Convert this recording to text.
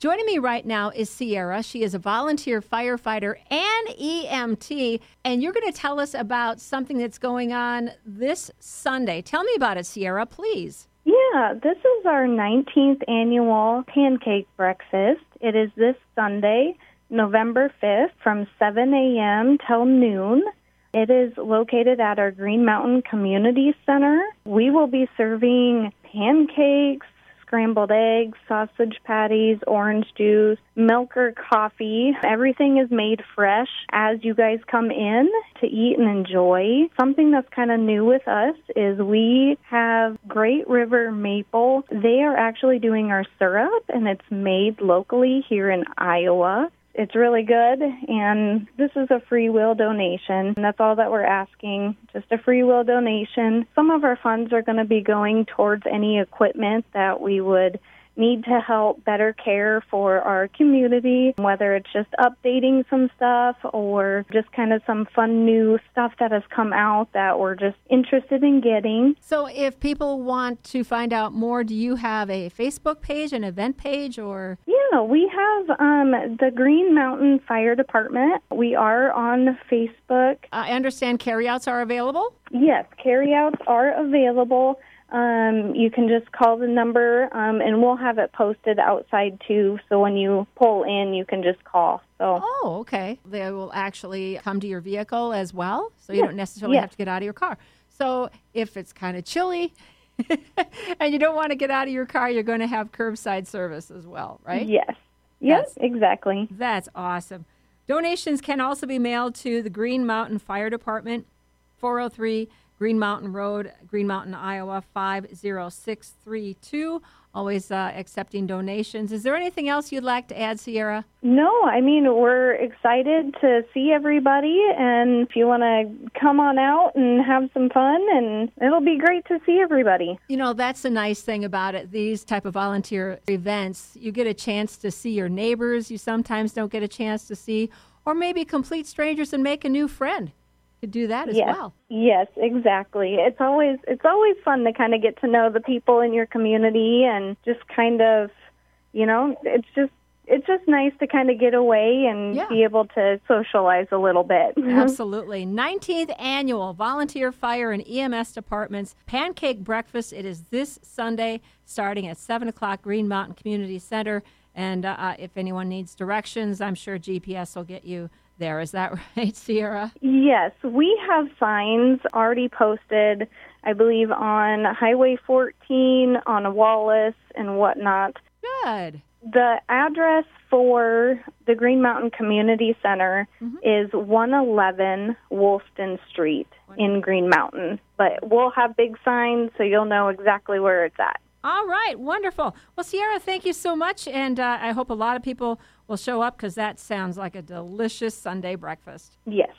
Joining me right now is Sierra. She is a volunteer firefighter and EMT, and you're going to tell us about something that's going on this Sunday. Tell me about it, Sierra, please. Yeah, this is our 19th annual pancake breakfast. It is this Sunday, November 5th, from 7 a.m. till noon. It is located at our Green Mountain Community Center. We will be serving pancakes, scrambled eggs, sausage patties, orange juice, milk or coffee. Everything is made fresh as you guys come in to eat and enjoy. Something that's kind of new with us is we have Great River Maple. They are actually doing our syrup and it's made locally here in Iowa. It's really good, and this is a free will donation. And that's all that we're asking, just a free will donation. Some of our funds are going to be going towards any equipment that we would need to help better care for our community, whether it's just updating some stuff or just kind of some fun new stuff that has come out that we're just interested in getting. So, if people want to find out more, do you have a Facebook page, an event page, or? Yeah, we have um, the Green Mountain Fire Department. We are on Facebook. I understand carryouts are available? Yes, carryouts are available. Um, you can just call the number, um, and we'll have it posted outside too. So when you pull in, you can just call. So. Oh, okay. They will actually come to your vehicle as well, so you Yes, don't necessarily yes. have to get out of your car. So if it's kind of chilly and you don't want to get out of your car, you're going to have curbside service as well, right? Yes. Yep. That's- Exactly. That's awesome. Donations can also be mailed to the Green Mountain Fire Department, 403 Green Mountain Road, Green Mountain, Iowa 50632. Always uh, accepting donations. Is there anything else you'd like to add, Sierra? No, I mean we're excited to see everybody, and if you want to come on out and have some fun, and it'll be great to see everybody. You know, that's the nice thing about it. These type of volunteer events, you get a chance to see your neighbors you sometimes don't get a chance to see, or maybe complete strangers and make a new friend. Could do that as yes. well. Yes, exactly. It's always it's always fun to kind of get to know the people in your community and just kind of, you know, it's just it's just nice to kind of get away and Yeah. be able to socialize a little bit. Absolutely. 19th annual volunteer fire and EMS departments pancake breakfast. It is this Sunday starting at 7 o'clock, Green Mountain Community Center. And uh, if anyone needs directions, I'm sure GPS will get you there. Is that right, Sierra? Yes, we have signs already posted, I believe, on Highway 14, on Wallace, and whatnot. Good. The address for the Green Mountain Community Center mm-hmm. is 111 Woolston Street in Green Mountain. But we'll have big signs so you'll know exactly where it's at. All right, wonderful. Well, Sierra, thank you so much, and uh, I hope a lot of people will show up because that sounds like a delicious Sunday breakfast. Yes.